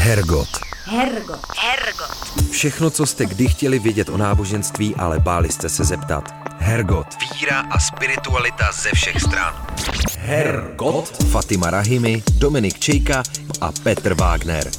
Hergot. Hergot. Hergot. Všechno, co jste kdy chtěli vědět o náboženství, ale báli jste se zeptat. Hergot. Víra a spiritualita ze všech stran. Hergot. Fatima Rahimi, Dominik Čejka a Petr Wagner.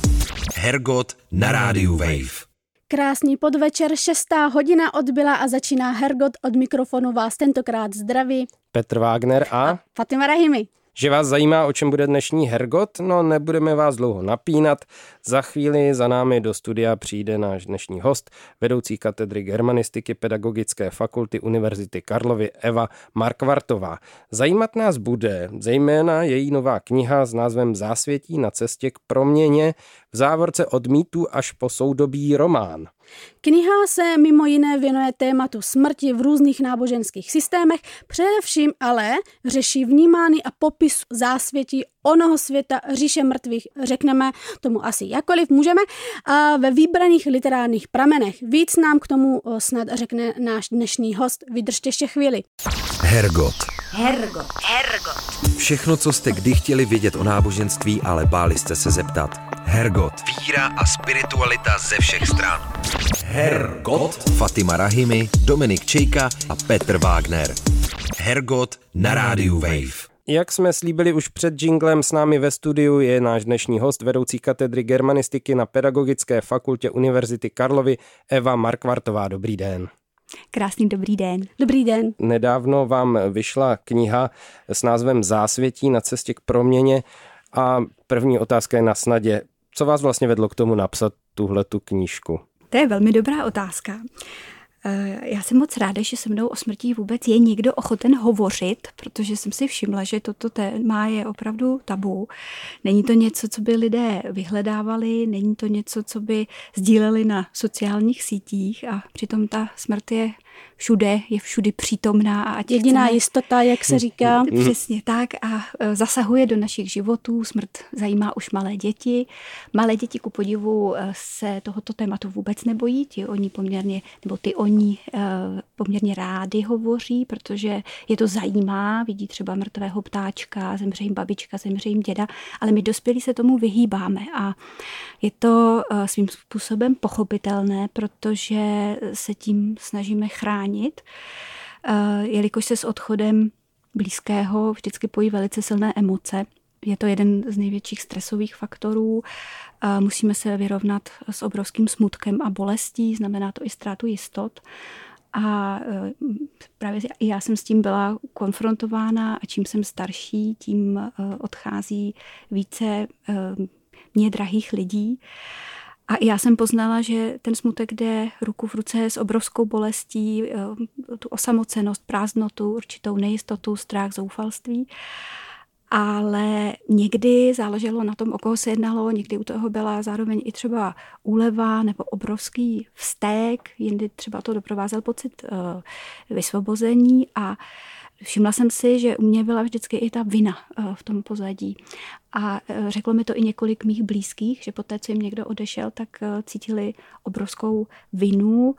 Hergot na rádiu Wave. Krásný podvečer, šestá hodina odbyla a začíná Hergot od mikrofonu vás tentokrát zdraví. Petr Wagner a... Fatima Rahimi. Že vás zajímá, o čem bude dnešní Hergot? No, nebudeme vás dlouho napínat. Za chvíli za námi do studia přijde náš dnešní host, vedoucí katedry germanistiky Pedagogické fakulty Univerzity Karlovy Eva Markvartová. Zajímat nás bude zejména její nová kniha s názvem Zásvětí na cestě k proměně v závorce od mýtu až po soudobý román. Kniha se mimo jiné věnuje tématu smrti v různých náboženských systémech, především ale řeší vnímání a popis zásvětí onoho světa říše mrtvých, řekneme tomu asi jakoliv můžeme, a ve vybraných literárních pramenech. Víc nám k tomu snad řekne náš dnešní host. Vydržte ještě chvíli. Hergot. Hergot. Hergot. Všechno, co jste kdy chtěli vědět o náboženství, ale báli jste se zeptat. Hergot. Víra a spiritualita ze všech stran. Hergot. Fatima Rahimi, Dominik Čejka a Petr Wagner. Hergot na rádiu Wave. Jak jsme slíbili už před jinglem, s námi ve studiu je náš dnešní host, vedoucí katedry germanistiky na Pedagogické fakultě Univerzity Karlovy, Eva Markvartová. Dobrý den. Krásný dobrý den. Dobrý den. Nedávno vám vyšla kniha s názvem Zásvětí na cestě k proměně a první otázka je na snadě. Co vás vlastně vedlo k tomu napsat tuhle tu knížku? To je velmi dobrá otázka. Eh, já jsem moc ráda, že se mnou o smrti vůbec je někdo ochoten hovořit, protože jsem si všimla, že toto téma je opravdu tabu. Není to něco, co by lidé vyhledávali, není to něco, co by sdíleli na sociálních sítích a přitom ta smrt je všude, je všudy přítomná. A ať Jediná chceme... jistota, jak se říká. Přesně tak a e, zasahuje do našich životů. Smrt zajímá už malé děti. Malé děti ku podivu e, se tohoto tématu vůbec nebojí. Ti oni poměrně, nebo ty oni e, poměrně rádi hovoří, protože je to zajímá. Vidí třeba mrtvého ptáčka, zemře jim babička, zemře jim děda, ale my dospělí se tomu vyhýbáme a je to svým způsobem pochopitelné, protože se tím snažíme chránit, eh, jelikož se s odchodem blízkého vždycky pojí velice silné emoce. Je to jeden z největších stresových faktorů. Eh, musíme se vyrovnat s obrovským smutkem a bolestí, znamená to i ztrátu jistot. A eh, právě já jsem s tím byla konfrontována a čím jsem starší, tím odchází více mě drahých lidí. A já jsem poznala, že ten smutek jde ruku v ruce s obrovskou bolestí, eh, tu osamocenost, prázdnotu, určitou nejistotu, strach, zoufalství. Ale někdy záleželo na tom, o koho se jednalo, někdy u toho byla zároveň i třeba úleva nebo obrovský vztek, jindy třeba to doprovázel pocit uh, vysvobození. A Všimla jsem si, že u mě byla vždycky i ta vina eh, v tom pozadí. A eh, řeklo mi to i několik mých blízkých, že po té, co jim někdo odešel, tak eh, cítili obrovskou vinu,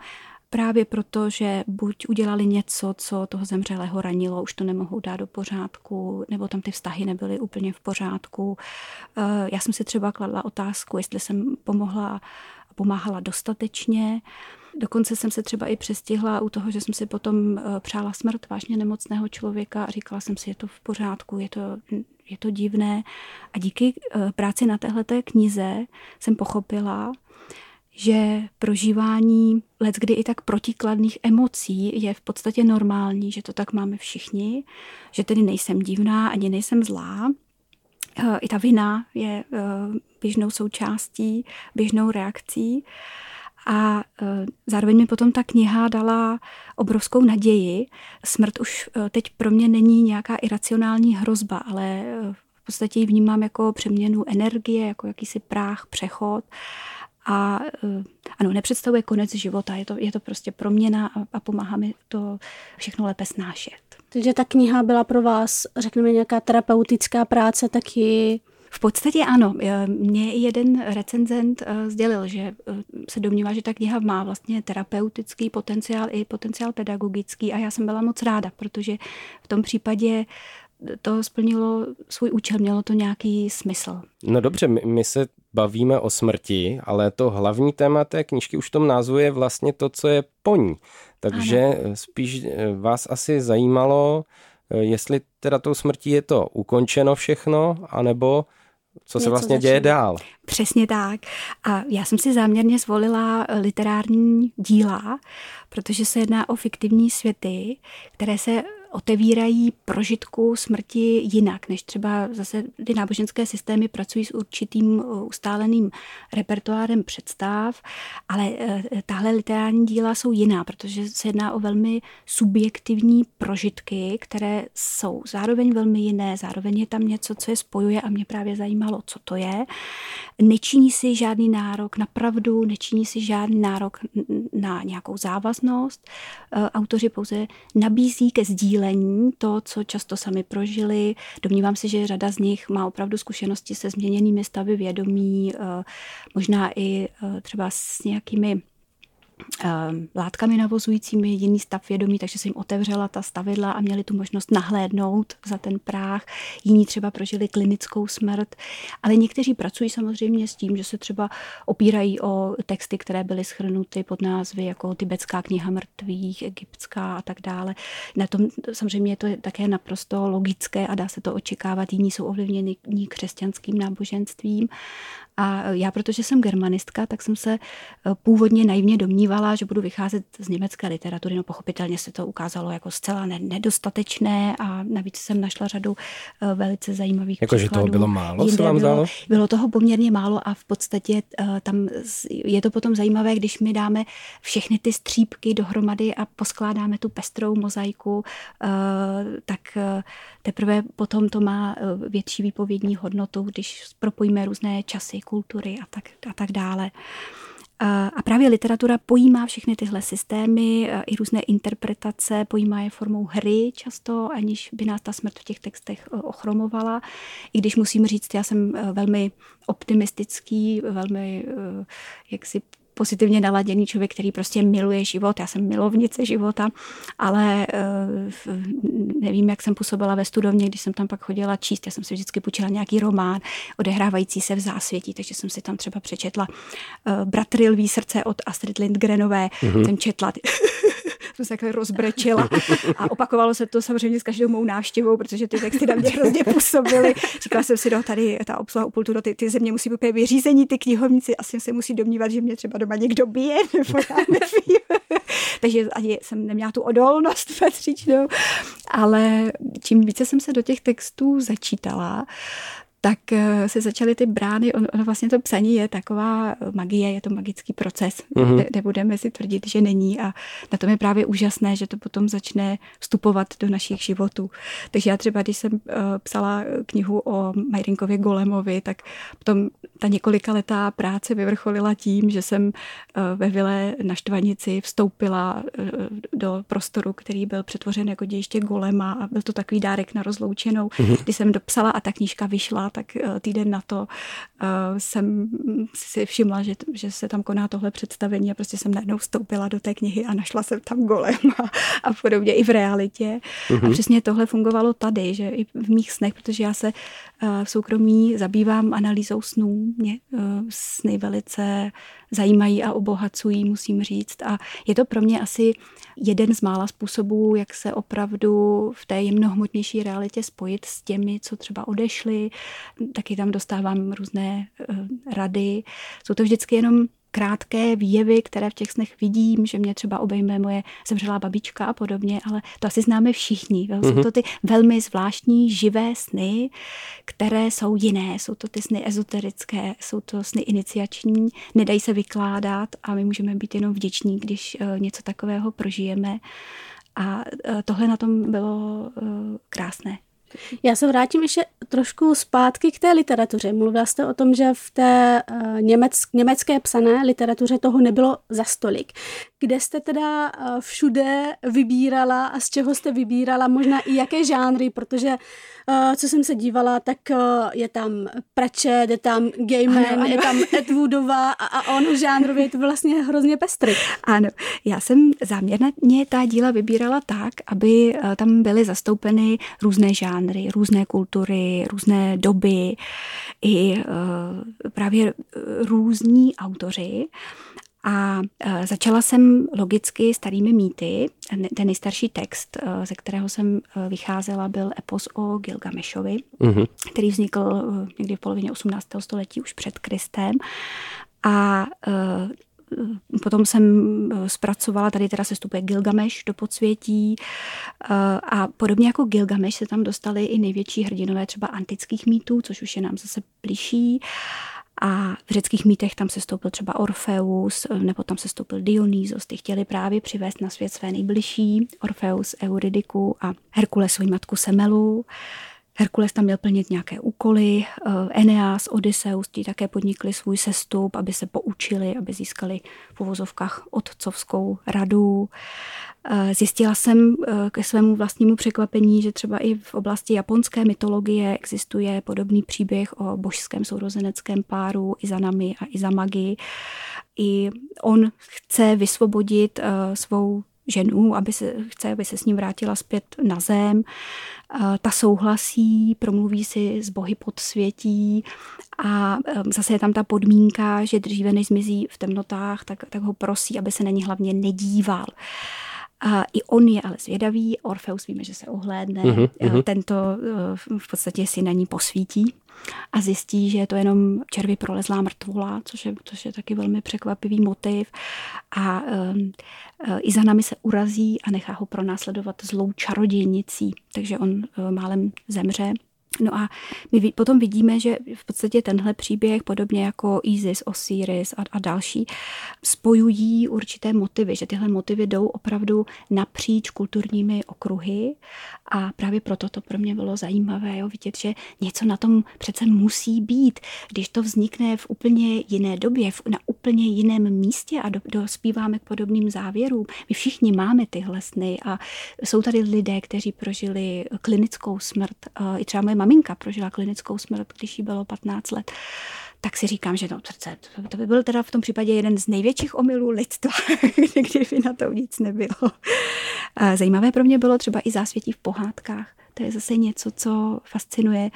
právě proto, že buď udělali něco, co toho zemřelého ranilo, už to nemohou dát do pořádku, nebo tam ty vztahy nebyly úplně v pořádku. Já jsem si třeba kladla otázku, jestli jsem pomohla pomáhala dostatečně. Dokonce jsem se třeba i přestihla u toho, že jsem si potom eh, přála smrt vážně nemocného člověka a říkala jsem si, je to v pořádku, je to, je to divné. A díky eh, práci na téhleté knize jsem pochopila, že prožívání let kdy i tak protikladných emocí je v podstatě normální, že to tak máme všichni, že tedy nejsem divná, ani nejsem zlá. Eh, I ta vina je běžnou součástí, běžnou reakcí. A e, zároveň mi potom ta kniha dala obrovskou naději. Smrt už e, teď pro mě není nějaká iracionální hrozba, ale e, v podstatě ji vnímám jako přeměnu energie, jako jakýsi práh, přechod. A ano, nepředstavuje konec života, je to, je to prostě proměna a, a pomáhá mi to všechno lépe snášet. Takže ta kniha byla pro vás, řekněme, nějaká terapeutická práce, taky v podstatě ano. Mě jeden recenzent eh, sdělil, že eh, se domnívá, že ta kniha má vlastně terapeutický potenciál i potenciál pedagogický a já jsem byla moc ráda, protože v tom případě to splnilo svůj účel, mělo to nějaký smysl. No dobře, my, my se bavíme o smrti, ale to hlavní téma té knížky už v tom názvu je vlastně to, co je po ní. Takže ano. spíš vás asi zajímalo, jestli teda tou smrtí je to ukončeno všechno, anebo co se vlastně děje dál. Přesně tak. A já jsem si záměrně zvolila literární díla, protože se jedná o fiktivní světy, které se otevírají prožitku smrti jinak, než třeba zase ty náboženské systémy pracují s určitým uh, ustáleným repertoárem představ, ale uh, tahle literární díla jsou jiná, protože se jedná o velmi subjektivní prožitky, které jsou zároveň velmi jiné, zároveň je tam něco, co je spojuje a mě právě zajímalo, co to je. Nečiní si žádný nárok na pravdu, nečiní si žádný nárok na nějakou závaznost. Uh, autoři pouze nabízí ke sdílení sdílení, to, co často sami prožili. Domnívám se, že řada z nich má opravdu zkušenosti se změněnými stavy vědomí, eh, možná i eh, třeba s nějakými látkami navozujícími jiný stav vědomí, takže se jim otevřela ta stavidla a měli tu možnost nahlédnout za ten práh. Jiní třeba prožili klinickou smrt, ale někteří pracují samozřejmě s tím, že se třeba opírají o texty, které byly schrnuty pod názvy jako Tibetská kniha mrtvých, egyptská a tak dále. Na tom samozřejmě je to také naprosto logické a dá se to očekávat. Jiní jsou ovlivněni křesťanským náboženstvím a já, protože jsem germanistka, tak jsem se eh, původně naivně domnívala, že budu vycházet z německé literatury. No pochopitelně se to ukázalo jako zcela nedostatečné a navíc jsem našla řadu eh, velice zajímavých Jako, že toho bylo málo, co vám bylo, bylo toho poměrně málo a v podstatě eh, tam je to potom zajímavé, když my dáme všechny ty střípky dohromady a poskládáme tu pestrou mozaiku, tak teprve potom to má větší výpovědní hodnotu, když propojíme různé časy, kultury a tak, a tak dále. A právě literatura pojímá všechny tyhle systémy i různé interpretace, pojímá je formou hry často, aniž by nás ta smrt v těch textech e, ochromovala. I když musím říct, já jsem e, velmi optimistický, velmi e, jaksi pozitivně naladěný člověk, který prostě miluje život. Já jsem milovnice života, ale eh, nevím, jak jsem působila ve studovně, když jsem tam pak chodila číst. Já jsem si vždycky půjčila nějaký román odehrávající se v zásvětí, takže jsem si tam třeba přečetla eh, Bratry lví srdce od Astrid Lindgrenové. Mm-hmm. Jsem četla jsem se takhle rozbrečila. A opakovalo se to samozřejmě s každou mou návštěvou, protože ty texty na mě hrozně působily. Říkala jsem si, no tady ta obsluha u pultu, no, ty, ty země musí být vyřízení, ty knihovníci asi se musí domnívat, že mě třeba doma někdo bije, nebo já nevím. Takže ani jsem neměla tu odolnost patřičnou. Ale čím více jsem se do těch textů začítala, tak eh, se začaly ty brány, ono on vlastně to psaní je taková magie, je to magický proces, mm-hmm. nebudeme si tvrdit, že není a na tom je právě úžasné, že to potom začne vstupovat do našich životů. Takže já třeba, když jsem uh, psala knihu o Majrinkově Golemovi, tak potom ta několika letá práce vyvrcholila tím, že jsem uh, ve vile na Štvanici vstoupila uh, do prostoru, který byl přetvořen jako dějiště Golema a byl to takový dárek na rozloučenou, mm-hmm. kdy jsem dopsala a ta knížka vyšla tak eh, týden na to eh, jsem si všimla, že, že se tam koná tohle představení a prostě jsem najednou vstoupila do té knihy a našla jsem tam golem a, a podobně i v realitě. Mm-hmm. A mhm. přesně tohle fungovalo tady, že i v mých snech, protože já se v soukromí zabývám analýzou snů. Mě sny velice zajímají a obohacují, musím říct. A je to pro mě asi jeden z mála způsobů, jak se opravdu v té jemnohmotnější realitě spojit s těmi, co třeba odešli. Taky tam dostávám různé uh, rady. Jsou to vždycky jenom krátké výjevy, které v těch snech vidím, že mě třeba obejme moje zemřelá babička a podobně, ale to asi známe všichni. Mm-hmm. Jsou mhm. to ty velmi zvláštní živé sny, které jsou jiné. Jsou to ty sny ezoterické, jsou to sny iniciační, nedají se vykládat a my můžeme být jenom vděční, když uh, něco takového prožijeme. A uh, tohle na tom bylo uh, krásné. Já se vrátím ještě trošku zpátky k té literatuře. Mluvila jste o tom, že v té němec, německé psané literatuře toho nebylo za stolik. Kde jste teda eh, všude vybírala a z čeho jste vybírala, možná i jaké žánry, protože uh, co jsem se dívala, tak uh, je tam Pratchett, je tam ano, ano. je tam Edwoodová a, a on žánrově je to vlastně hrozně pestrý. Ano, já jsem záměrně ta díla vybírala tak, aby tam byly zastoupeny různé žánry, různé kultury, různé doby i právě různí autoři. A e, začala jsem logicky starými mýty. Ten nejstarší text, e, ze kterého jsem e, vycházela, byl epos o Gilgamešovi, mm-hmm. který vznikl někdy v polovině 18. století už před Kristem. A Potom jsem zpracovala, tady teda se stupuje Gilgameš do podsvětí a podobně jako Gilgameš se tam dostali i největší hrdinové třeba antických mýtů, což už je nám zase blížší. A v řeckých mýtech tam se stoupil třeba Orfeus, nebo tam se stoupil Dionýzos. Ty chtěli právě přivést na svět své nejbližší, Orfeus, Euridiku a Herkules svou matku Semelu. Herkules tam měl plnit nějaké úkoly, eh, Eneas, Odysseus, ti také podnikli svůj sestup, aby se poučili, aby získali v uvozovkách otcovskou radu. Eh, zjistila jsem eh, ke svému vlastnímu překvapení, že třeba i v oblasti japonské mytologie existuje podobný příběh o božském sourozeneckém páru Izanami a Izamagi. I on chce vysvobodit svou ženu, aby se, chce, aby se s ním vrátila zpět na zem. Ta souhlasí, promluví si s bohy podsvětí a zase je tam ta podmínka, že dříve než zmizí v temnotách, tak, tak ho prosí, aby se na ní hlavně nedíval. A I on je ale zvědavý, Orfeus víme, že se ohlédne, uh-huh, tento eh, v podstatě si na ní posvítí a zjistí, že je to jenom červy prolezlá mrtvola, což je, což je taky velmi překvapivý motiv. A um, i za nami se urazí a nechá ho pronásledovat zlou čarodějnicí, takže on uh, málem zemře. No a my potom vidíme, že v podstatě tenhle příběh, podobně jako Isis, Osiris a, a další, spojují určité motivy, že tyhle motivy jdou opravdu napříč kulturními okruhy a právě proto to pro mě bylo zajímavé, jo, vidět, že něco na tom přece musí být. Když to vznikne v úplně jiné době, v, na úplně jiném místě a do, dospíváme k podobným závěrům. My všichni máme tyhle sny a jsou tady lidé, kteří prožili klinickou smrt. I třeba moje maminka prožila klinickou smrt, když jí bylo 15 let tak si říkám, že no, to by byl teda v tom případě jeden z největších omylů lidstva, kdyby na to nic nebylo. Zajímavé pro mě bylo třeba i zásvětí v pohádkách. To je zase něco, co fascinuje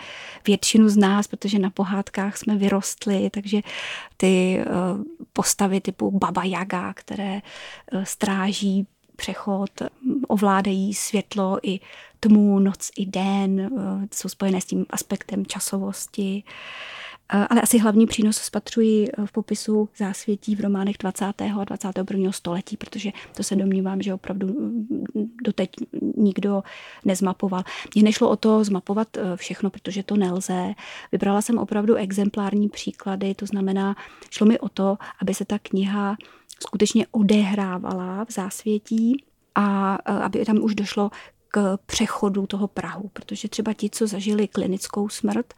většinu z nás, protože na pohádkách jsme vyrostli, takže ty eh, postavy typu Baba Jaga, které eh, stráží přechod, ovládají světlo i tmu, noc i den, eh, jsou spojené s tím aspektem časovosti. Eh, ale asi hlavní přínos spatřuji eh, v popisu zásvětí v románech 20. a 21. století, protože to se domnívám, že opravdu mm, doteď nikdo nezmapoval. Mně nešlo o to zmapovat všechno, protože to nelze. Vybrala jsem opravdu exemplární příklady, to znamená, šlo mi o to, aby se ta kniha skutečně odehrávala v zásvětí a aby tam už došlo k přechodu toho Prahu, protože třeba ti, co zažili klinickou smrt,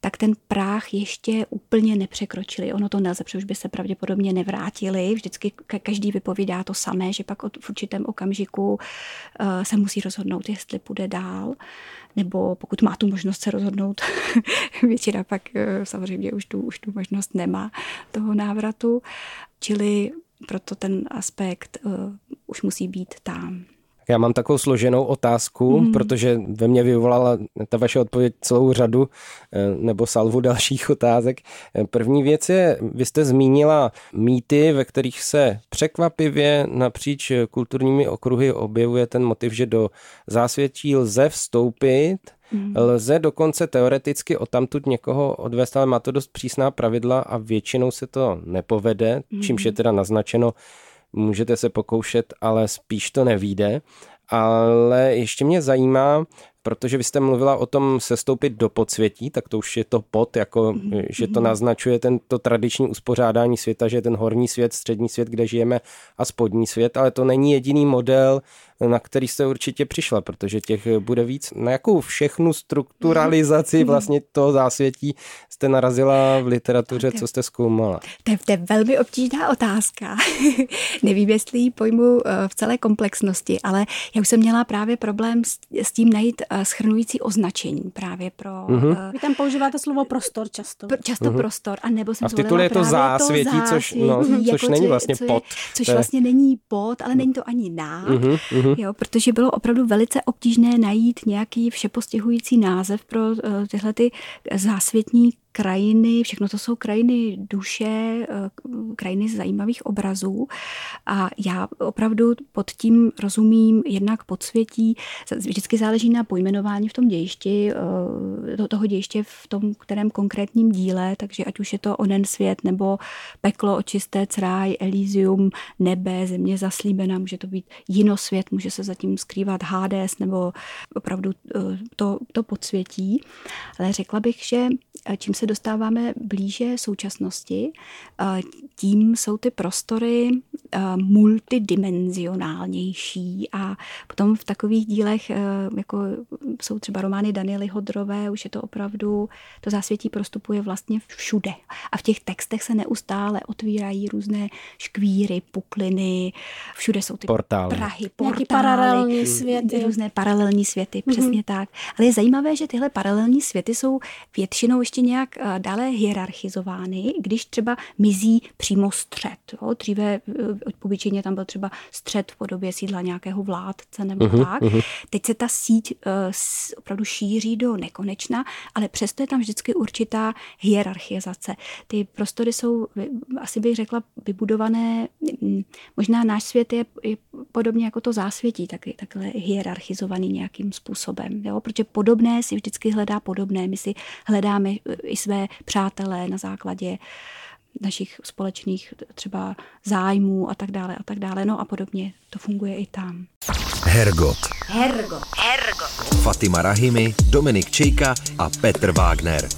tak ten práh ještě úplně nepřekročili. Ono to nelze, protože už by se pravděpodobně nevrátili. Vždycky každý vypovídá to samé, že pak v určitém okamžiku eh, se musí rozhodnout, jestli půjde dál, nebo pokud má tu možnost se rozhodnout, většina pak eh, samozřejmě už tu, už tu možnost nemá toho návratu. Čili proto ten aspekt uh, už musí být tam. Já mám takovou složenou otázku, mm. protože ve mně vyvolala ta vaše odpověď celou řadu eh, nebo salvu dalších otázek. Eh, první věc je, vy jste zmínila mýty, ve kterých se překvapivě napříč kulturními okruhy objevuje ten motiv, že do zásvětí lze vstoupit, mm. lze dokonce teoreticky o tamtud někoho odvést, ale má to dost přísná pravidla a většinou se to nepovede, mm. čímž je teda naznačeno, můžete se pokoušet, ale spíš to nevíde. Ale ještě mě zajímá, protože vy jste mluvila o tom sestoupit do podsvětí, tak to už je to pod, jako, mm-hmm. že to naznačuje tento tradiční uspořádání světa, že je ten horní svět, střední svět, kde žijeme a spodní svět, ale to není jediný model, na který jste určitě přišla, protože těch bude víc. Na jakou všechnu strukturalizaci vlastně toho zásvětí jste narazila v literatuře, co jste zkoumala? To je, to je velmi obtížná otázka. Nevím, jestli ji pojmu eh, v celé komplexnosti, ale já už jsem měla právě problém s, s tím najít schrnující označení právě pro... Mm-hmm. Vy tam používáte slovo prostor často. Často mm-hmm. prostor, a nebo jsem a v titule je to zásvětí, to zásvětí, což, no, jako což není vlastně co je, pod. Což vlastně není pod, ale není to ani nád. Mm-hmm. Jo, protože bylo opravdu velice obtížné najít nějaký všepostihující název pro uh, tyhle ty zásvětní krajiny, všechno to jsou krajiny duše, eh, krajiny zajímavých obrazů a já opravdu pod tím rozumím jednak podsvětí, vždycky záleží na pojmenování v tom dějišti, do toho dějiště v tom kterém konkrétním díle, takže ať už je to onen svět nebo peklo, očistec, ráj, Elysium, nebe, země zaslíbená, může to být jinosvět, může se zatím skrývat Hades nebo opravdu eh, to, to podsvětí. Ale řekla bych, že eh, čím se dostáváme blíže současnosti, eh, tím jsou ty prostory multidimenzionálnější a potom v takových dílech, jako jsou třeba romány Daniely Hodrové, už je to opravdu, to zásvětí prostupuje vlastně všude. A v těch textech se neustále otvírají různé škvíry, pukliny, všude jsou ty portály. Prahy, portály, paralelní světy. Různé paralelní světy, mm-hmm. přesně tak. Ale je zajímavé, že tyhle paralelní světy jsou většinou ještě nějak eh, dále hierarchizovány, když třeba mizí přímo střed. Jo? Dříve eh, obyčejně tam byl třeba střed v podobě sídla nějakého vládce nebo mm-hmm. tak. Mm-hmm. Teď se ta síť uh, opravdu šíří do nekonečna, ale přesto je tam vždycky určitá hierarchizace. Ty prostory jsou, asi bych řekla, vybudované, mm, možná náš svět je, je podobně jako to zásvětí, taky, takhle hierarchizovaný nějakým způsobem. Jo? Protože podobné si vždycky hledá podobné. My si hledáme i své přátelé na základě našich společných třeba zájmů a tak dále a tak dále. No a podobně to funguje i tam. Hergot. Hergot. Hergot. Fatima Rahimi, Dominik Čejka a Petr Wagner.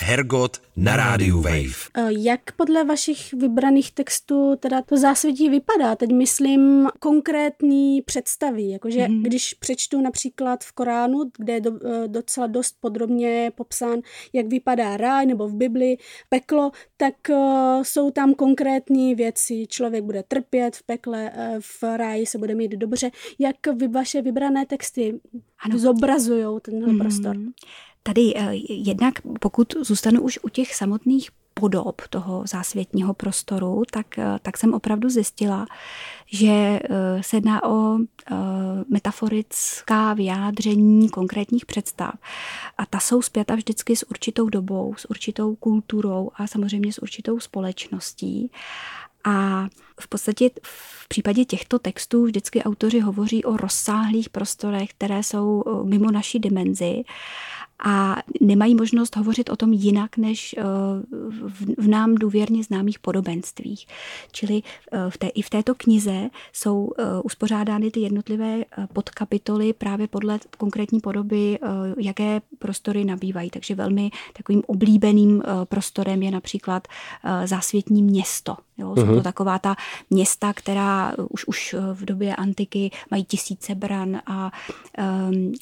Hergot na rádiu Wave. E, jak podle vašich vybraných textů teda to zásvětí vypadá? Teď myslím konkrétní představy, jakože mm-hmm. když přečtu například v Koránu, kde je do, e, docela dost podrobně popsán, jak vypadá ráj, nebo v Bibli peklo, tak uh, jsou tam konkrétní věci. Člověk bude trpět v pekle, uh, v ráji se bude mít dobře. Jak vy, vaše vybrané texty ano. zobrazují tenhle mm-hmm. prostor? Tady eh, jednak, pokud zůstanu už u těch samotných podob toho zásvětního prostoru, tak, eh, tak jsem opravdu zjistila, že eh, se jedná o metaforická vyjádření konkrétních představ. A ta jsou zpěta vždycky s určitou dobou, s určitou kulturou a samozřejmě s určitou společností. A v podstatě v případě těchto textů vždycky autoři hovoří o rozsáhlých prostorech, které jsou mimo naší dimenzi a nemají možnost hovořit o tom jinak než eh, v nám důvěrně známých podobenstvích. Čili eh, v té, i v této knize jsou eh, uspořádány ty jednotlivé podkapitoly právě podle konkrétní podoby, jaké prostory nabývají. Takže velmi takovým oblíbeným prostorem je například zásvětní město. Jo, jsou to mhm. taková ta města, která už, už v době antiky mají tisíce bran a um,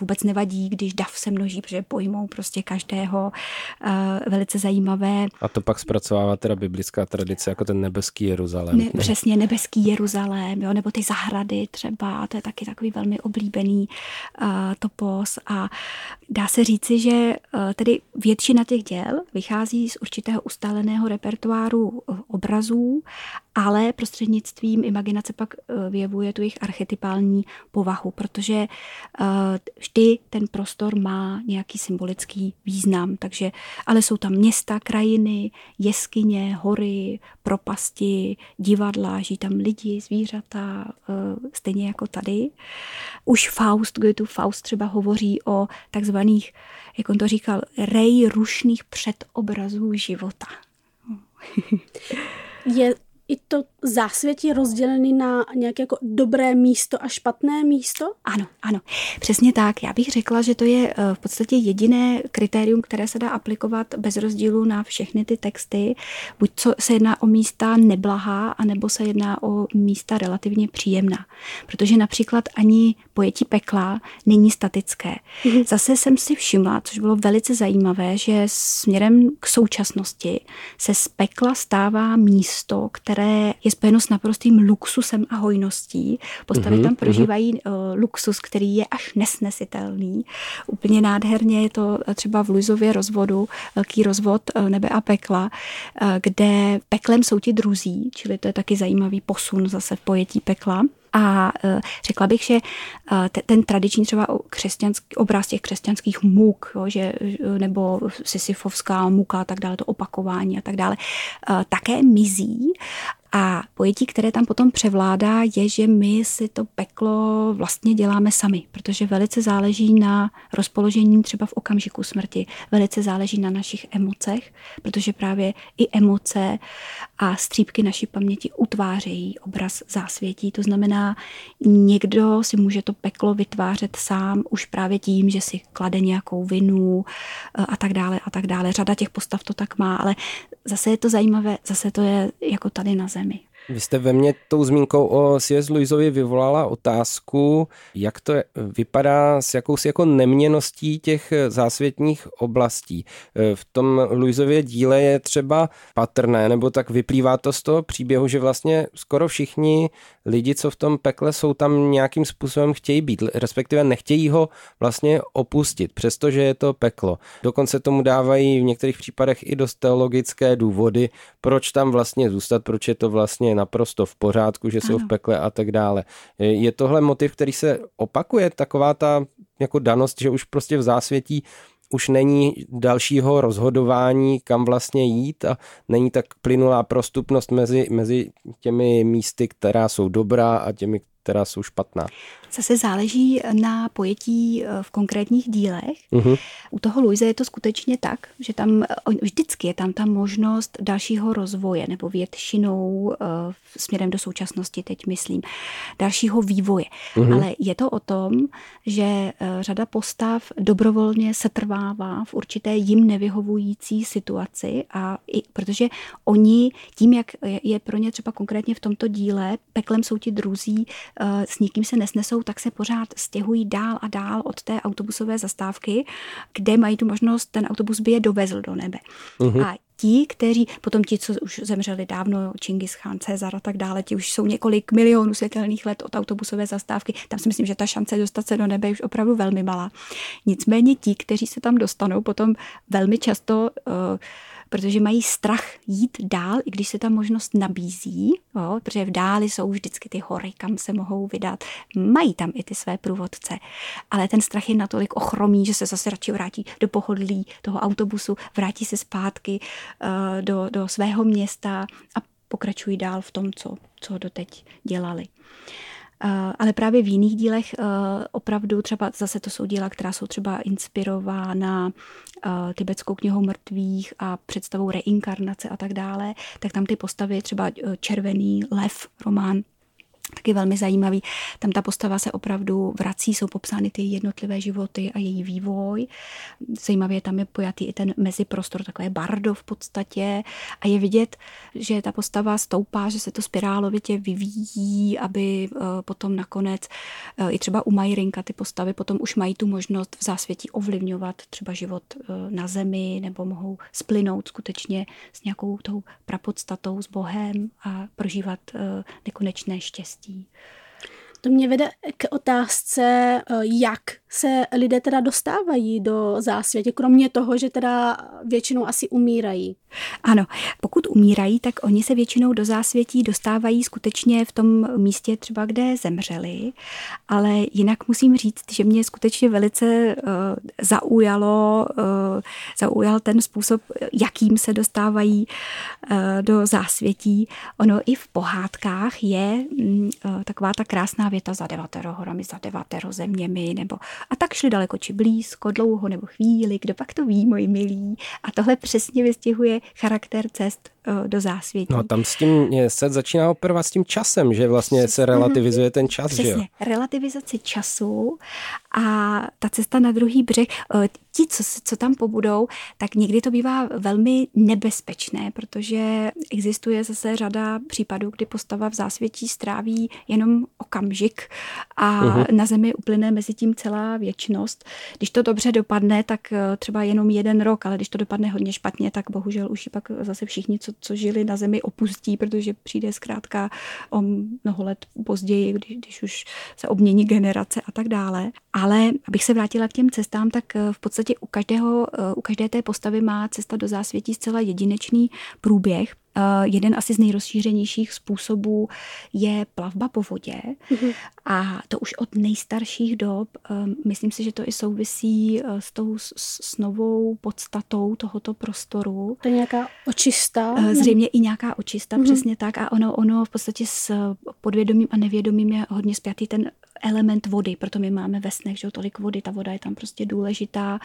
vůbec nevadí, když dav se množí, protože pojmou prostě každého uh, velice zajímavé. A to pak zpracovává teda biblická tradice jako ten nebeský Jeruzalém. Ne, přesně, nebeský Jeruzalém, jo, nebo ty zahrady třeba, to je taky takový velmi oblíbený uh, topos a dá se říci, že uh, tedy většina těch děl vychází z určitého ustáleného repertoáru obrazů, ale prostřednictvím imaginace pak vyjevuje tu jejich archetypální povahu, protože vždy ten prostor má nějaký symbolický význam. Takže, ale jsou tam města, krajiny, jeskyně, hory, propasti, divadla, žijí tam lidi, zvířata, eh, stejně jako tady. Už Faust, Goethe Faust třeba hovoří o takzvaných, jak on to říkal, rej rušných předobrazů života. Je i to zásvětí rozdělený na nějaké jako dobré místo a špatné místo? Ano, ano, přesně tak. Já bych řekla, že to je eh, v podstatě jediné kritérium, které se dá aplikovat bez rozdílu na všechny ty texty. Buď co se jedná o místa neblahá, anebo se jedná o místa relativně příjemná. Protože například ani pojetí pekla není statické. Mhm. Zase jsem si všimla, což bylo velice zajímavé, že směrem k současnosti se z pekla stává místo, které je spojeno s naprostým luxusem a hojností. Postavy mm-hmm, tam prožívají mm-hmm. uh, luxus, který je až nesnesitelný. Úplně nádherně je to třeba v Luizově rozvodu, velký rozvod uh, nebe a pekla, uh, kde peklem jsou ti druzí, čili to je taky zajímavý posun zase v pojetí pekla. A řekla bych, že ten tradiční třeba křesťanský, obraz těch křesťanských muk, jo, že, nebo sisyfovská muka a tak dále, to opakování a tak dále, také mizí a pojetí, které tam potom převládá, je, že my si to peklo vlastně děláme sami, protože velice záleží na rozpoložení třeba v okamžiku smrti, velice záleží na našich emocech, protože právě i emoce a střípky naší paměti utvářejí obraz zásvětí. To znamená, někdo si může to peklo vytvářet sám už právě tím, že si klade nějakou vinu eh, a tak dále a tak dále. Řada těch postav to tak má, ale zase je to zajímavé, zase to je jako tady na zemi. jamais. Vy jste ve mně tou zmínkou o C.S. Lewisovi vyvolala otázku, jak to vypadá s jakousi jako neměností těch zásvětních oblastí. V tom Lewisově díle je třeba patrné, nebo tak vyplývá to z toho příběhu, že vlastně skoro všichni lidi, co v tom pekle jsou tam nějakým způsobem chtějí být, respektive nechtějí ho vlastně opustit, přestože je to peklo. Dokonce tomu dávají v některých případech i dost teologické důvody, proč tam vlastně zůstat, proč je to vlastně naprosto v pořádku, že jsou ano. v pekle a tak dále. Je tohle motiv, který se opakuje, taková ta jako danost, že už prostě v zásvětí už není dalšího rozhodování, kam vlastně jít a není tak plynulá prostupnost mezi, mezi těmi místy, která jsou dobrá a těmi, která jsou špatná. Zase záleží na pojetí eh, v konkrétních dílech. Uh-huh. U toho Luise je to skutečně tak, že tam eh, vždycky je tam ta možnost dalšího rozvoje nebo většinou uh, směrem do současnosti, teď myslím, dalšího vývoje. Uh-huh. Ale je to o tom, že řada postav dobrovolně se trvává v určité jim nevyhovující situaci a i, protože oni tím, jak je pro ně třeba konkrétně v tomto díle, peklem jsou ti druzí, s nikým se nesnesou tak se pořád stěhují dál a dál od té autobusové zastávky, kde mají tu možnost, ten autobus by je dovezl do nebe. Uh-huh. A ti, kteří, potom ti, co už zemřeli dávno, Čingis Khan, Cezar a tak dále, ti už jsou několik milionů světelných let od autobusové zastávky. Tam si myslím, že ta šance dostat se do nebe je už opravdu velmi malá. Nicméně ti, kteří se tam dostanou, potom velmi často uh, protože mají strach jít dál, i když se ta možnost nabízí, jo, protože v dáli jsou vždycky ty hory, kam se mohou vydat. Mají tam i ty své průvodce, ale ten strach je natolik ochromí, že se zase radši vrátí do pohodlí toho autobusu, vrátí se zpátky uh, do, do svého města a pokračují dál v tom, co, co doteď dělali. Uh, ale právě v jiných dílech eh, opravdu třeba zase to jsou díla, která jsou třeba inspirována eh, tibetskou knihou mrtvých a představou reinkarnace a tak dále, tak tam ty postavy, třeba Červený lev, román taky velmi zajímavý. Tam ta postava se opravdu vrací, jsou popsány ty jednotlivé životy a její vývoj. Zajímavě tam je pojatý i ten meziprostor, takové bardo v podstatě a je vidět, že ta postava stoupá, že se to spirálovitě vyvíjí, aby eh, potom nakonec eh, i třeba u Majrinka ty postavy potom už mají tu možnost v zásvětí ovlivňovat třeba život eh, na zemi nebo mohou splynout skutečně s nějakou tou prapodstatou, s Bohem a prožívat nekonečné štěstí To mě vede k otázce, eh, jak se lidé teda dostávají do zásvětě, kromě toho, že teda většinou asi umírají. Ano, pokud umírají, tak oni se většinou do zásvětí dostávají skutečně v tom místě třeba, kde zemřeli, ale jinak musím říct, že mě skutečně velice uh, zaujalo, uh, zaujal ten způsob, jakým se dostávají uh, do zásvětí. Ono i v pohádkách je uh, taková ta krásná věta za devatero horami, za devatero zeměmi, nebo a tak šli daleko či blízko, dlouho nebo chvíli, kdo pak to ví, moji milí. A tohle přesně vystihuje charakter cest do zásvětí. No tam s tím se začíná operovat s tím časem, že vlastně se relativizuje ten čas, Přesně, že jo? relativizaci času a ta cesta na druhý břeh, eh, ti, co, co tam pobudou, tak někdy to bývá velmi nebezpečné, protože existuje zase řada případů, kdy postava v zásvětí stráví jenom okamžik a uh-huh. na zemi uplyne mezi tím celá věčnost. Když to dobře dopadne, tak eh, třeba jenom jeden rok, ale když to dopadne hodně špatně, tak bohužel už pak zase všichni, co, co žili na zemi, opustí, protože přijde zkrátka o mnoho let později, když, když už se obmění generace a tak dále. Ale abych se vrátila k těm cestám, tak eh, v podstatě u, každého, eh, u každé té postavy má cesta do zásvětí zcela jedinečný průběh. Uh, jeden asi z nejrozšířenějších způsobů je plavba po vodě mm-hmm. a to už od nejstarších dob. Um, myslím si, že to i souvisí uh, s tou s, s novou podstatou tohoto prostoru. To je nějaká očista? Zřejmě i nějaká očista, mm-hmm. přesně tak. A ono, ono v podstatě s podvědomím a nevědomím je hodně spjatý ten element vody, proto my máme ve snech, že tolik vody, ta voda je tam prostě důležitá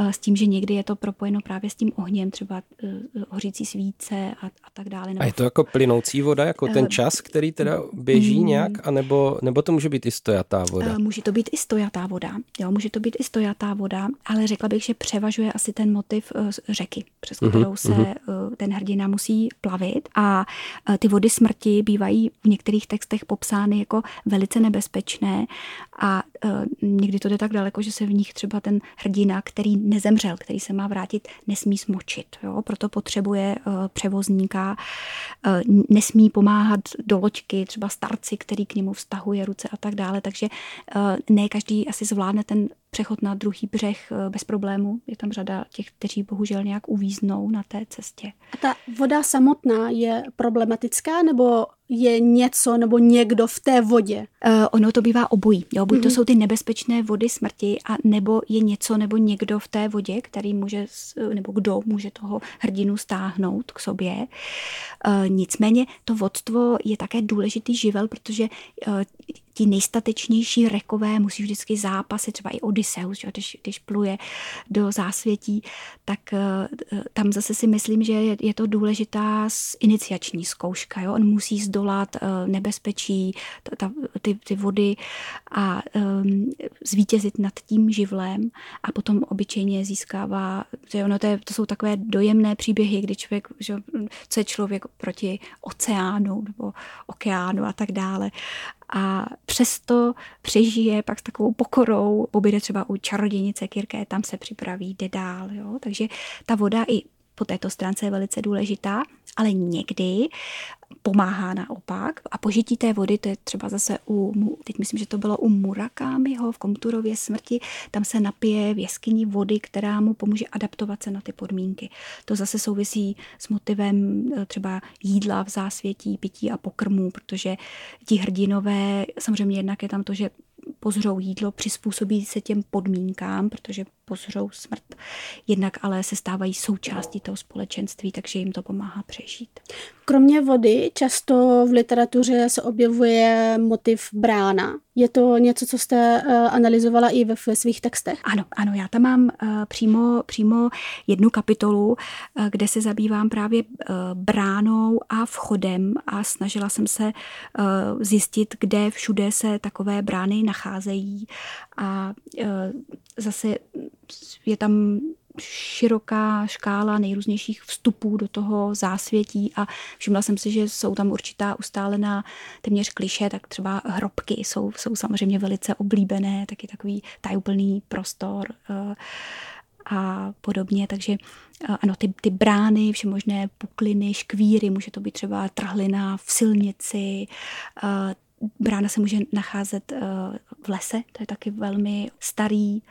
s tím, že někdy je to propojeno právě s tím ohněm, třeba hořící svíce a, a tak dále. Nebo... A je to jako plynoucí voda, jako ten čas, který teda běží mm. nějak, anebo, nebo to může být i stojatá voda? Může to být i stojatá voda, jo, může to být i stojatá voda, ale řekla bych, že převažuje asi ten motiv řeky, přes mhm, kterou se mm-hmm. ten hrdina musí plavit a ty vody smrti bývají v některých textech popsány jako velice nebezpečné a někdy to jde tak daleko, že se v nich třeba ten hrdina, který nezemřel, který se má vrátit, nesmí smočit. Jo? Proto potřebuje převozníka, nesmí pomáhat do loďky, třeba starci, který k němu vztahuje ruce a tak dále. Takže ne každý asi zvládne ten přechod na druhý břeh eh, bez problému. Je tam řada těch, kteří bohužel nějak uvíznou na té cestě. A ta voda samotná je problematická nebo je něco nebo někdo v té vodě? Uh, ono to bývá obojí. Jo? Buď mm-hmm. to mhm. jsou ty nebezpečné vody smrti, a nebo je něco nebo někdo v té vodě, který může, nebo kdo může toho hrdinu stáhnout k sobě. Uh, nicméně to vodstvo je také důležitý živel, protože uh, ti nejstatečnější rekové musí vždycky zápasy, třeba i Odysseus, že, když, když pluje do zásvětí, tak uh, tam zase si myslím, že je, je to důležitá iniciační zkouška. Jo? On musí zdolat uh, nebezpečí, ta, ty, ty vody a um, zvítězit nad tím živlem a potom obyčejně získává, že ono to, je, to jsou takové dojemné příběhy, kdy člověk, že, co je člověk proti oceánu nebo okeánu a tak dále a přesto přežije pak s takovou pokorou, poběde třeba u čarodějnice Kirké, tam se připraví, jde dál. Jo? Takže ta voda i po této stránce je velice důležitá, ale někdy pomáhá naopak. A požití té vody, to je třeba zase u, teď myslím, že to bylo u Murakámiho v Komturově smrti, tam se napije v jeskyni vody, která mu pomůže adaptovat se na ty podmínky. To zase souvisí s motivem e, třeba jídla v zásvětí, pití a pokrmů, protože ti hrdinové, samozřejmě jednak je tam to, že pozřou jídlo, přizpůsobí se těm podmínkám, protože pozřou smrt. Jednak ale se stávají součástí toho společenství, takže jim to pomáhá přežít. Kromě vody často v literatuře se objevuje motiv brána. Je to něco, co jste uh, analyzovala i ve, svých textech? Ano, ano, já tam mám uh, přímo, přímo jednu kapitolu, uh, kde se zabývám právě bránou a vchodem a snažila jsem se zjistit, kde všude se takové brány nacházejí a zase je tam široká škála nejrůznějších vstupů do toho zásvětí a všimla jsem si, že jsou tam určitá ustálená téměř kliše, tak třeba hrobky jsou, jsou samozřejmě velice oblíbené, taky takový tajuplný prostor eh, a podobně, takže eh, ano, ty, ty brány, všemožné pukliny, škvíry, může to být třeba trhlina v silnici, eh, brána se může nacházet v lese, to je taky velmi starý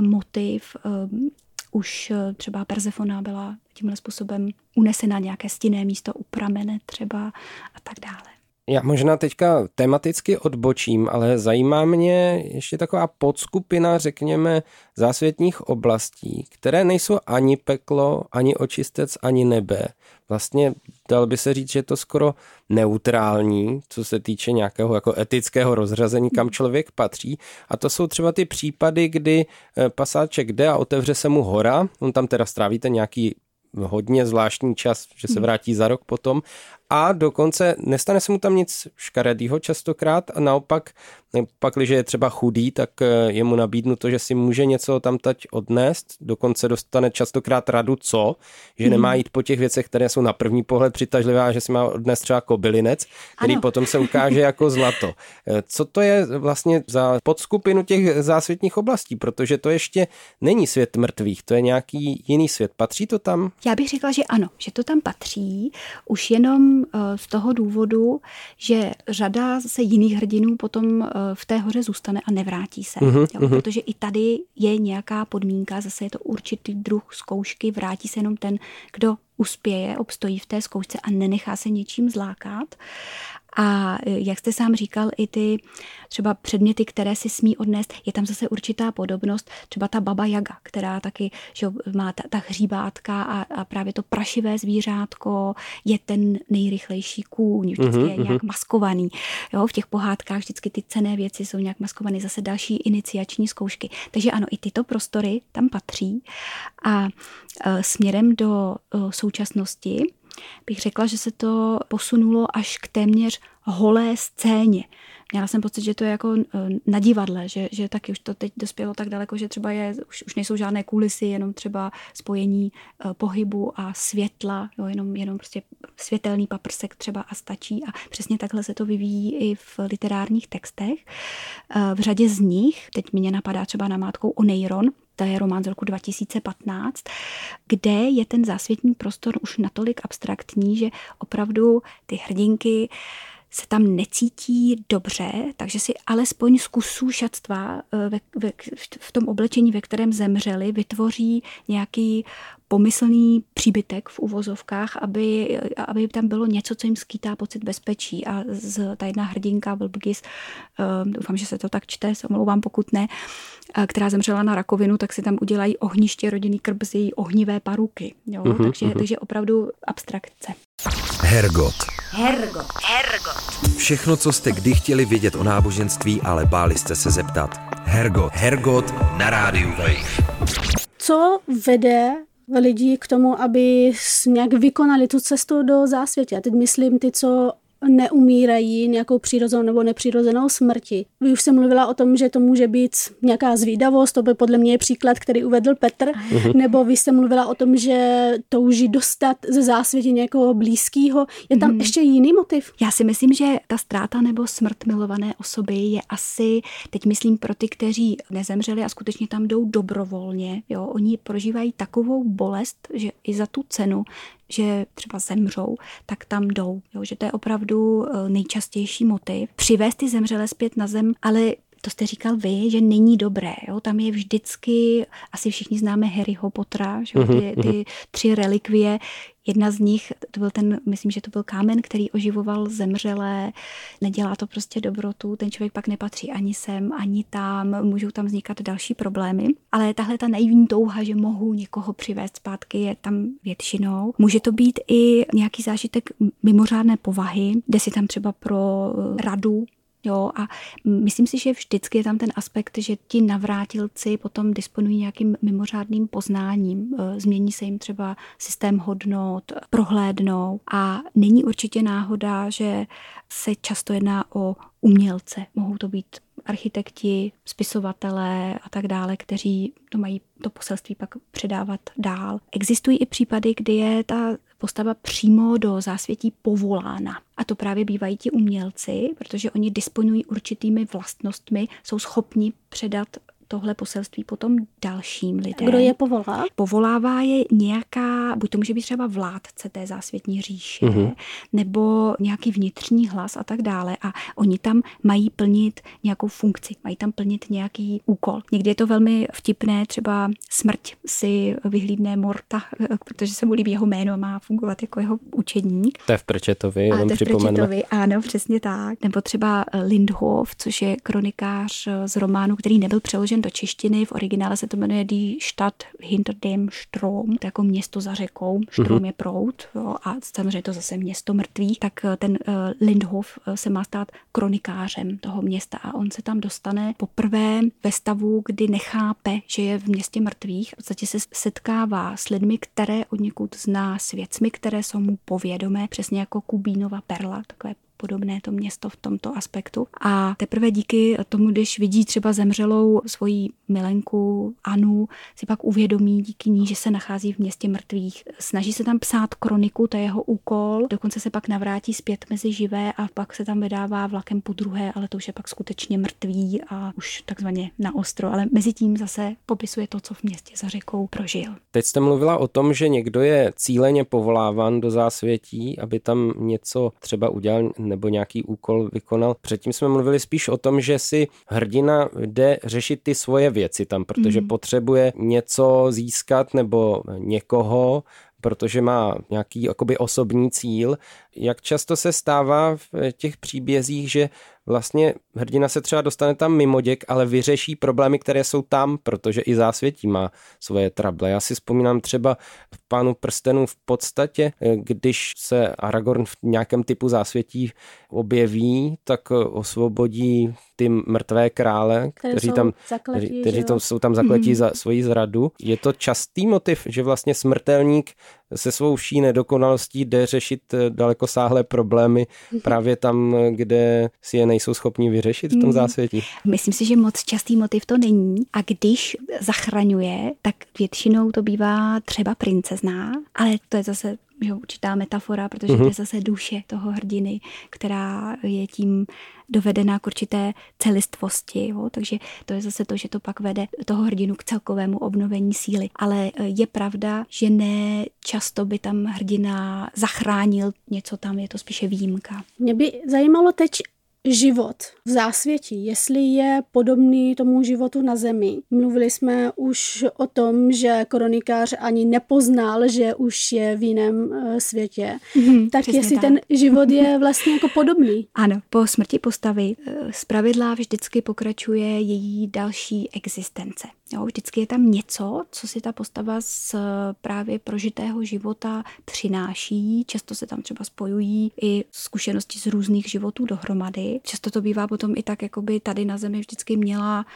motiv. Ehm, už eh, třeba Persefona byla tímhle způsobem unesena nějaké stinné místo u pramene třeba a tak dále. Já možná teďka tematicky odbočím, ale zajímá mě ještě taková podskupina, řekněme, zásvětních oblastí, které nejsou ani peklo, ani očistec, ani nebe. Vlastně dal by se říct, že je to skoro neutrální, co se týče nějakého jako etického rozřazení, kam člověk patří. A to jsou třeba ty případy, kdy eh, pasáček jde a otevře se mu hora, on tam teda stráví ten nějaký hodně zvláštní čas, že se vrátí za rok potom a dokonce nestane se mu tam nic škaredýho častokrát a naopak, pak, když je třeba chudý, tak eh, je mu nabídnuto, že si může něco tam tať odnést, dokonce dostane častokrát radu co, že nemá hmm. jít po těch věcech, které jsou na první pohled přitažlivé, že si má odnést třeba kobylinec, který ano. potom se ukáže jako zlato. Eh, co to je vlastně za podskupinu těch zásvětních oblastí, protože to ještě není svět mrtvých, to je nějaký jiný svět. Patří to tam? Já bych řekla, že ano, že to tam patří. Už jenom Eh, z toho důvodu, že řada zase jiných hrdinů potom eh, v té hoře zůstane a nevrátí se. Uh-huh, jo, uh-huh. Protože i tady je nějaká podmínka, zase je to určitý druh zkoušky, vrátí se jenom ten, kdo uspěje, obstojí v té zkoušce a nenechá se něčím zlákat. A e, jak jste sám říkal, i ty třeba předměty, které si smí odnést, je tam zase určitá podobnost. Třeba ta baba Jaga, která taky že má ta, ta hříbátka a, a právě to prašivé zvířátko je ten nejrychlejší kůň, vždycky mm-hmm. je nějak mhm. maskovaný. Jo, v těch pohádkách vždycky ty cené věci jsou nějak maskované, zase další iniciační zkoušky. Takže ano, i tyto prostory tam patří. A e, směrem do e, současnosti bych řekla, že se to posunulo až k téměř holé scéně. Měla jsem pocit, že to je jako eh, na divadle, že, že taky už to teď dospělo tak daleko, že třeba je, už, už nejsou žádné kulisy, jenom třeba spojení uh, pohybu a světla, jo, jenom, jenom prostě světelný paprsek třeba a stačí a přesně takhle se to vyvíjí i v literárních textech. Uh, v řadě z nich, teď mě napadá třeba namátkou Oneiron, to je román z roku 2015, kde je ten zásvětní prostor už natolik abstraktní, že opravdu ty hrdinky se tam necítí dobře, takže si alespoň z kusů šatstva eh, ve, ve, v tom oblečení, ve kterém zemřeli, vytvoří nějaký pomyslný příbytek v uvozovkách, aby, aby tam bylo něco, co jim skýtá pocit bezpečí. A z, ta jedna hrdinka, Bilbgis, uh, doufám, že se to tak čte, se omlouvám, pokud ne, uh, která zemřela na rakovinu, tak si tam udělají ohniště rodinný krb z její ohnivé paruky. Jo? Uh-huh, takže, uh-huh. takže opravdu abstrakce. Hergot. Hergot. Hergot. Všechno, co jste kdy chtěli vědět o náboženství, ale báli jste se zeptat. Hergot. Hergot na rádiu Wave. Co vede lidi k tomu, aby nějak vykonali tu cestu do zásvětě. A teď myslím ty, co neumírají nějakou přirozenou nebo nepřirozenou smrti. Vy už jsem mluvila o tom, že to může být nějaká zvídavost, to by podle mě je příklad, který uvedl Petr, uh-huh. nebo vy jste mluvila o tom, že touží dostat ze zásvětí někoho blízkého. Je tam uh-huh. ještě jiný motiv? Já si myslím, že ta ztráta nebo smrt milované osoby je asi, teď myslím pro ty, kteří nezemřeli a skutečně tam jdou dobrovolně, jo, oni prožívají takovou bolest, že i za tu cenu že třeba zemřou, tak tam jdou. Jo? Že to je opravdu eh, nejčastější motiv. Přivést ty zemřelé zpět na zem, ale to jste říkal vy, že není dobré. Jo? Tam je vždycky, asi všichni známe Harryho Pottera, že? Mhm, ty, ty mhm. tři relikvie. Jedna z nich, to byl ten, myslím, že to byl kámen, který oživoval zemřelé, nedělá to prostě dobrotu, ten člověk pak nepatří ani sem, ani tam, můžou tam vznikat další problémy. Ale tahle ta naivní touha, že mohu někoho přivést zpátky, je tam většinou. Může to být i nějaký zážitek mimořádné povahy, jde si tam třeba pro radu Jo, a myslím si, že vždycky je tam ten aspekt, že ti navrátilci potom disponují nějakým mimořádným poznáním. E, změní se jim třeba systém hodnot, prohlédnou a není určitě náhoda, že se často jedná o umělce. Mohou to být architekti, spisovatelé a tak dále, kteří to mají to poselství pak předávat dál. Existují i případy, kdy je ta postava přímo do zásvětí povolána. A to právě bývají ti umělci, protože oni disponují určitými vlastnostmi, jsou schopni předat tohle poselství potom dalším lidem. Kdo je povolá? Povolává je nějaká, buď to může být třeba vládce té zásvětní říše, mm-hmm. nebo nějaký vnitřní hlas a tak dále. A oni tam mají plnit nějakou funkci, mají tam plnit nějaký úkol. Někdy je to velmi vtipné, třeba smrť si vyhlídne Morta, protože se mu líbí jeho jméno, má fungovat jako jeho učedník. To je v Prčetovi, jenom připomeneme. Ano, přesně tak. Nebo třeba Lindhof, což je kronikář z románu, který nebyl přeložen přeložen do češtiny, v originále se to jmenuje Die Stadt hinter dem Strom, to jako město za řekou, Strom mm-hmm. je prout jo, a samozřejmě to zase město mrtvých, tak eh, ten uh, Lindhof uh, se má stát kronikářem toho města a on se tam dostane poprvé ve stavu, kdy nechápe, že je v městě mrtvých. V podstatě se setkává s lidmi, které od někud zná, s věcmi, které jsou mu povědomé, přesně jako Kubínova perla, takové podobné to město v tomto aspektu. A teprve díky tomu, když vidí třeba zemřelou svoji milenku Anu, si pak uvědomí díky ní, že se nachází v městě mrtvých. Snaží se tam psát kroniku, to je jeho úkol, dokonce se pak navrátí zpět mezi živé a pak se tam vydává vlakem po druhé, ale to už je pak skutečně mrtvý a už takzvaně na ostro, ale mezi tím zase popisuje to, co v městě za řekou prožil. Teď jste mluvila o tom, že někdo je cíleně povoláván do zásvětí, aby tam něco třeba udělal nebo nějaký úkol vykonal. Předtím jsme mluvili spíš o tom, že si hrdina jde řešit ty svoje věci tam, protože mm. potřebuje něco získat nebo někoho, protože má nějaký jakoby osobní cíl. Jak často se stává v těch příbězích, že vlastně hrdina se třeba dostane tam mimo děk, ale vyřeší problémy, které jsou tam, protože i zásvětí má svoje trable. Já si vzpomínám třeba v Pánu prstenů v podstatě, když se Aragorn v nějakém typu zásvětí objeví, tak osvobodí ty mrtvé krále, kteří tam, zakletí, kteří tam, jsou tam zakletí mm. za svoji zradu. Je to častý motiv, že vlastně smrtelník se svou vší nedokonalostí jde řešit dalekosáhlé problémy právě tam, kde si je nejsou schopni vyřešit v tom hmm. zásvětí? Myslím si, že moc častý motiv to není. A když zachraňuje, tak většinou to bývá třeba princezná, ale to je zase že určitá metafora, protože mm-hmm. to je zase duše toho hrdiny, která je tím dovedená k určité celistvosti. Jo? Takže to je zase to, že to pak vede toho hrdinu k celkovému obnovení síly. Ale e, je pravda, že ne často by tam hrdina zachránil něco tam, je to spíše výjimka. Mě by zajímalo teď, život v zásvětí, jestli je podobný tomu životu na zemi. Mluvili jsme už o tom, že kronikář ani nepoznal, že už je v jiném uh, světě. Mm, tak jestli tak. ten život je vlastně jako podobný. Ano, po smrti postavy eh, z pravidla vždycky pokračuje její další existence. Jo, vždycky je tam něco, co si ta postava z právě prožitého života přináší. Často se tam třeba spojují i zkušenosti z různých životů dohromady. Často to bývá potom i tak, jako by tady na zemi vždycky měla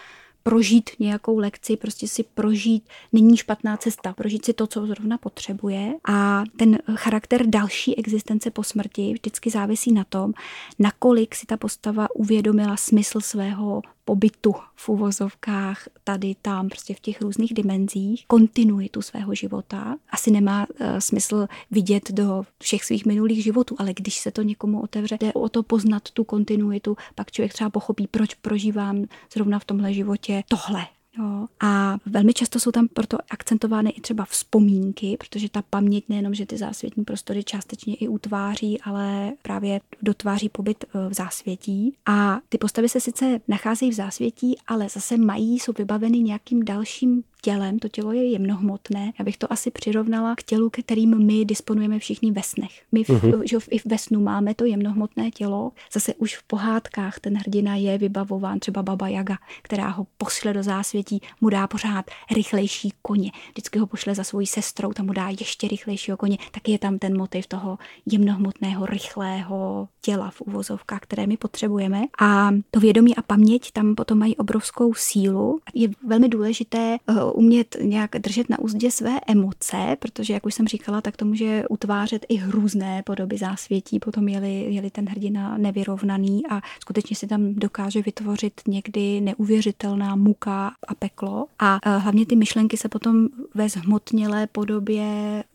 prožít nějakou lekci, prostě si prožít, není špatná cesta, prožít si to, co zrovna potřebuje a ten charakter další existence po smrti vždycky závisí na tom, nakolik si ta postava uvědomila smysl svého pobytu v uvozovkách tady, tam, prostě v těch různých dimenzích, kontinuitu svého života. Asi nemá uh, smysl vidět do všech svých minulých životů, ale když se to někomu otevře, jde o to poznat tu kontinuitu, pak člověk třeba pochopí, proč prožívám zrovna v tomhle životě tohle, Jo. A velmi často jsou tam proto akcentovány i třeba vzpomínky, protože ta paměť nejenom, že ty zásvětní prostory částečně i utváří, ale právě dotváří pobyt e, v zásvětí. A ty postavy se sice nacházejí v zásvětí, ale zase mají, jsou vybaveny nějakým dalším tělem, to tělo je jemnohmotné. Já bych to asi přirovnala k tělu, kterým my disponujeme všichni ve snech. My v, uh-huh. že i ve snu máme to jemnohmotné tělo. Zase už v pohádkách ten hrdina je vybavován, třeba Baba Jaga, která ho pošle do zásvětí, mu dá pořád rychlejší koně. Vždycky ho pošle za svojí sestrou, tam mu dá ještě rychlejšího koně. Tak je tam ten motiv toho jemnohmotného, rychlého těla v uvozovkách, které my potřebujeme. A to vědomí a paměť tam potom mají obrovskou sílu. Je velmi důležité eh, umět nějak držet na úzdě své emoce, protože, jak už jsem říkala, tak to může utvářet i hrůzné podoby zásvětí, potom je-li, je-li ten hrdina nevyrovnaný a skutečně si tam dokáže vytvořit někdy neuvěřitelná muka a peklo. A e, hlavně ty myšlenky se potom ve zhmotnělé podobě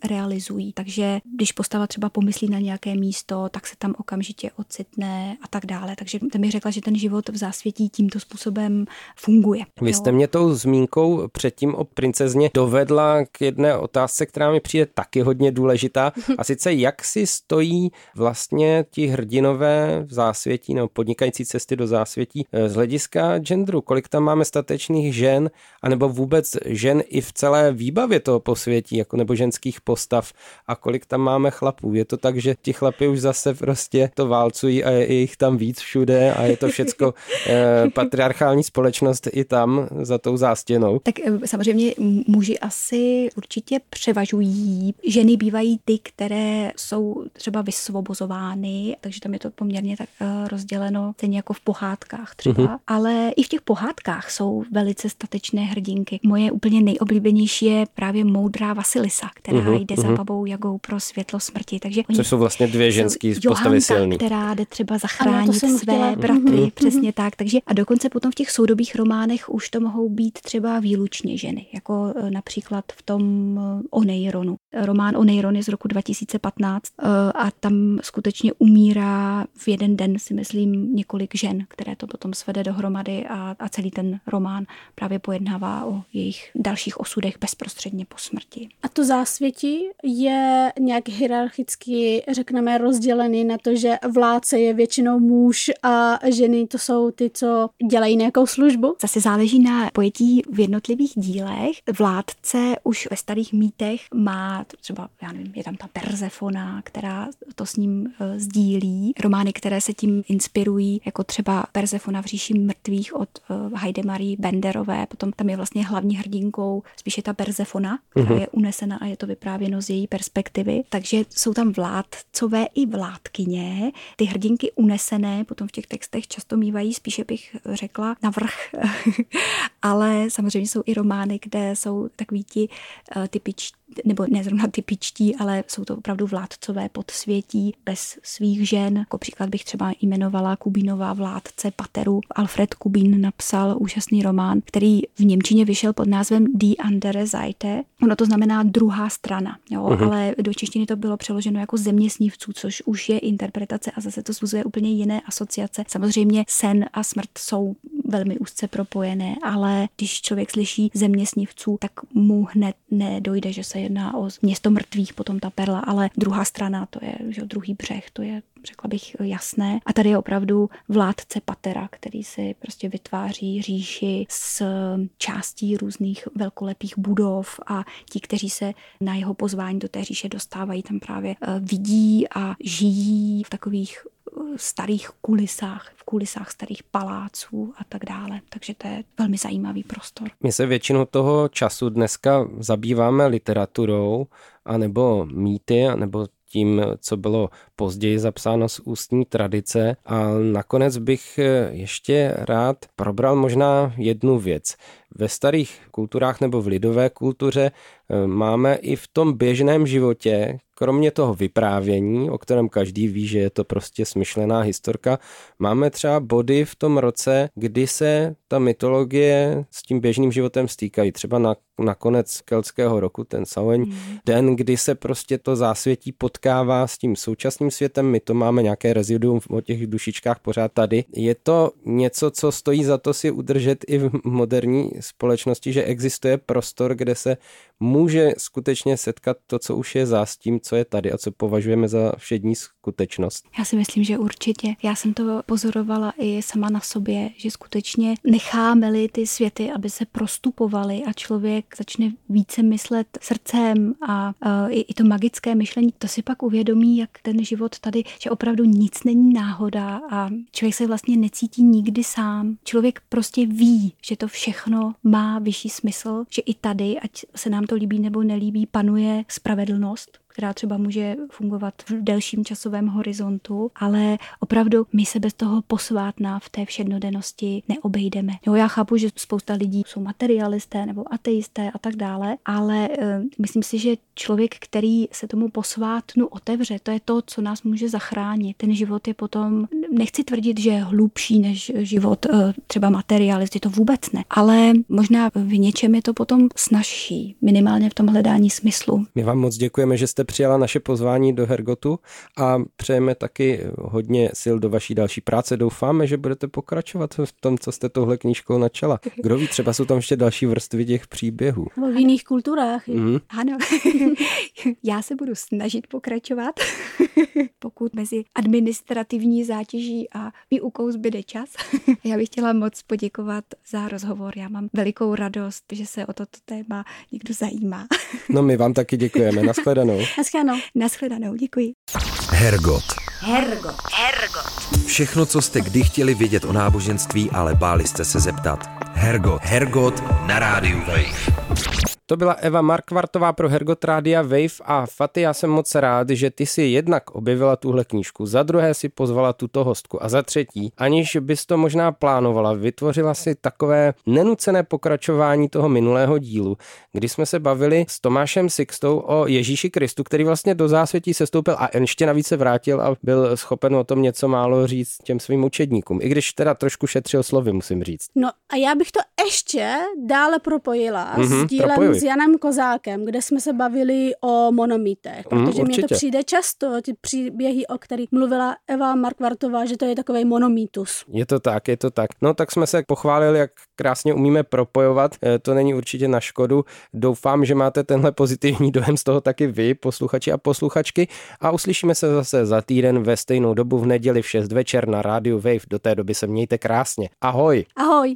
realizují. Takže když postava třeba pomyslí na nějaké místo, tak se tam okamžitě ocitne a tak dále. Takže ten mi řekla, že ten život v zásvětí tímto způsobem funguje. Vy jste mě tou zmínkou předtím předtím o princezně dovedla k jedné otázce, která mi přijde taky hodně důležitá. A sice jak si stojí vlastně ti hrdinové v zásvětí nebo podnikající cesty do zásvětí eh, z hlediska genderu. Kolik tam máme statečných žen, anebo vůbec žen i v celé výbavě toho posvětí, jako nebo ženských postav a kolik tam máme chlapů. Je to tak, že ti chlapy už zase prostě to válcují a je jich tam víc všude a je to všecko eh, patriarchální společnost i tam za tou zástěnou. Tak eh, samozřejmě muži asi určitě převažují. Ženy bývají ty, které jsou třeba vysvobozovány, takže tam je to poměrně tak eh, rozděleno, stejně jako v pohádkách třeba. Mm-hmm. Ale i v těch pohádkách jsou velice statečné hrdinky. Moje úplně nejoblíbenější je právě moudrá Vasilisa, která mm-hmm. jde za babou Jagou pro světlo smrti. Takže oni Což jsou vlastně dvě ženské postavy silný. která jde třeba zachránit své chtěla. bratry, mm-hmm. přesně tak. Takže a dokonce potom v těch soudobých románech už to mohou být třeba výlučně ženy, jako e, například v tom e, Oneironu. Román Oneiron je z roku 2015 e, a tam skutečně umírá v jeden den, si myslím, několik žen, které to potom svede dohromady a, a celý ten román právě pojednává o jejich dalších osudech bezprostředně po smrti. A to zásvětí je nějak hierarchicky, řekneme, rozdělený na to, že vládce je většinou muž a ženy to jsou ty, co dělají nějakou službu? Zase záleží na pojetí v jednotlivých dílech. Vládce už ve starých mýtech má třeba, já nevím, je tam ta Persefona, která to s ním uh, sdílí. Romány, které se tím inspirují, jako třeba Persefona v říši mrtvých od uh, Heidemarie Benderové. Potom tam je vlastně hlavní hrdinkou spíše ta Persefona, která uh-huh. je unesena a je to vyprávěno z její perspektivy. Takže jsou tam vládcové i vládkyně. Ty hrdinky unesené potom v těch textech často mývají, spíše bych řekla, na vrch. Ale samozřejmě jsou i romány, kde jsou takový ti uh, typičtí nebo ne zrovna typičtí, ale jsou to opravdu vládcové podsvětí bez svých žen. Jako příklad bych třeba jmenovala Kubínová vládce Pateru. Alfred Kubín napsal úžasný román, který v Němčině vyšel pod názvem Die andere Seite. Ono to znamená druhá strana, jo? Uh-huh. ale do češtiny to bylo přeloženo jako země snívců, což už je interpretace a zase to zvuzuje úplně jiné asociace. Samozřejmě sen a smrt jsou velmi úzce propojené, ale když člověk slyší země snívců, tak mu hned nedojde, že se jedná o město mrtvých, potom ta perla, ale druhá strana, to je že druhý břeh, to je řekla bych, jasné. A tady je opravdu vládce Patera, který si prostě vytváří říši s částí různých velkolepých budov a ti, kteří se na jeho pozvání do té říše dostávají, tam právě eh, vidí a žijí v takových starých kulisách, v kulisách starých paláců a tak dále. Takže to je velmi zajímavý prostor. My se většinu toho času dneska zabýváme literaturou, anebo mýty, anebo tím, co bylo později zapsáno z ústní tradice. A nakonec bych ještě rád probral možná jednu věc. Ve starých kulturách nebo v lidové kultuře eh, máme i v tom běžném životě, kromě toho vyprávění, o kterém každý ví, že je to prostě smyšlená historka, máme třeba body v tom roce, kdy se ta mytologie s tím běžným životem stýkají. Třeba na, na konec keltského roku, ten Samhain, mm. den, kdy se prostě to zásvětí potkává s tím současným světem. My to máme nějaké reziduum o těch dušičkách pořád tady. Je to něco, co stojí za to si udržet i v moderní společnosti, že existuje prostor, kde se může skutečně setkat to, co už je za s tím, co je tady a co považujeme za všední skutečnost. Já si myslím, že určitě. Já jsem to pozorovala i sama na sobě, že skutečně necháme-li ty světy, aby se prostupovaly a člověk začne více myslet srdcem a uh, i, i to magické myšlení, to si pak uvědomí, jak ten život tady, že opravdu nic není náhoda a člověk se vlastně necítí nikdy sám. Člověk prostě ví, že to všechno má vyšší smysl, že i tady, ať se nám to líbí nebo nelíbí, panuje spravedlnost která třeba může fungovat v delším časovém horizontu, ale opravdu my se bez toho posvátná v té všednodennosti neobejdeme. Jo, já chápu, že spousta lidí jsou materialisté nebo ateisté a tak dále, ale uh, myslím si, že člověk, který se tomu posvátnu otevře, to je to, co nás může zachránit. Ten život je potom nechci tvrdit, že je hlubší než život eh, třeba materialisty, to vůbec ne. Ale možná v něčem je to potom snažší, minimálně v tom hledání smyslu. My vám moc děkujeme, že jste přijala naše pozvání do Hergotu a přejeme taky hodně sil do vaší další práce. Doufáme, že budete pokračovat v tom, co jste tohle knížkou načala. Kdo ví, třeba jsou tam ještě další vrstvy těch příběhů. Nebo v jiných kulturách. Mm. Ano, já se budu snažit pokračovat, pokud mezi administrativní zátěží a výukou zbyde čas. já bych chtěla moc poděkovat za rozhovor. Já mám velikou radost, že se o toto téma někdo zajímá. no my vám taky děkujeme. Naschledanou. Naschledanou. Naschledanou, děkuji. Hergot. Hergot. Hergot. Všechno, co jste kdy chtěli vědět o náboženství, ale báli jste se zeptat. Hergot. Hergot na rádiu Wave. To byla Eva Markvartová pro Hergot Rádia Wave a Faty, já jsem moc rád, že ty si jednak objevila tuhle knížku, za druhé si pozvala tuto hostku a za třetí, aniž bys to možná plánovala, vytvořila si takové nenucené pokračování toho minulého dílu, kdy jsme se bavili s Tomášem Sixtou o Ježíši Kristu, který vlastně do zásvětí sestoupil a ještě navíc se vrátil a byl schopen o tom něco málo říct těm svým učedníkům, i když teda trošku šetřil slovy, musím říct. No a já bych to ještě dále propojila mm-hmm, s dílem propojuj. S Janem Kozákem, kde jsme se bavili o monomítech, mhm, protože mm, mně to přijde často, ty příběhy, o kterých mluvila Eva Markvartová, že to je takový monomítus. Je to tak, je to tak. No tak jsme se pochválili, jak krásně umíme propojovat, e, to není určitě na škodu. Doufám, že máte tenhle pozitivní dojem z toho taky vy, posluchači a posluchačky a uslyšíme se zase za týden ve stejnou dobu v neděli v 6 večer na rádiu Wave. Do té doby se mějte krásně. Ahoj! Ahoj!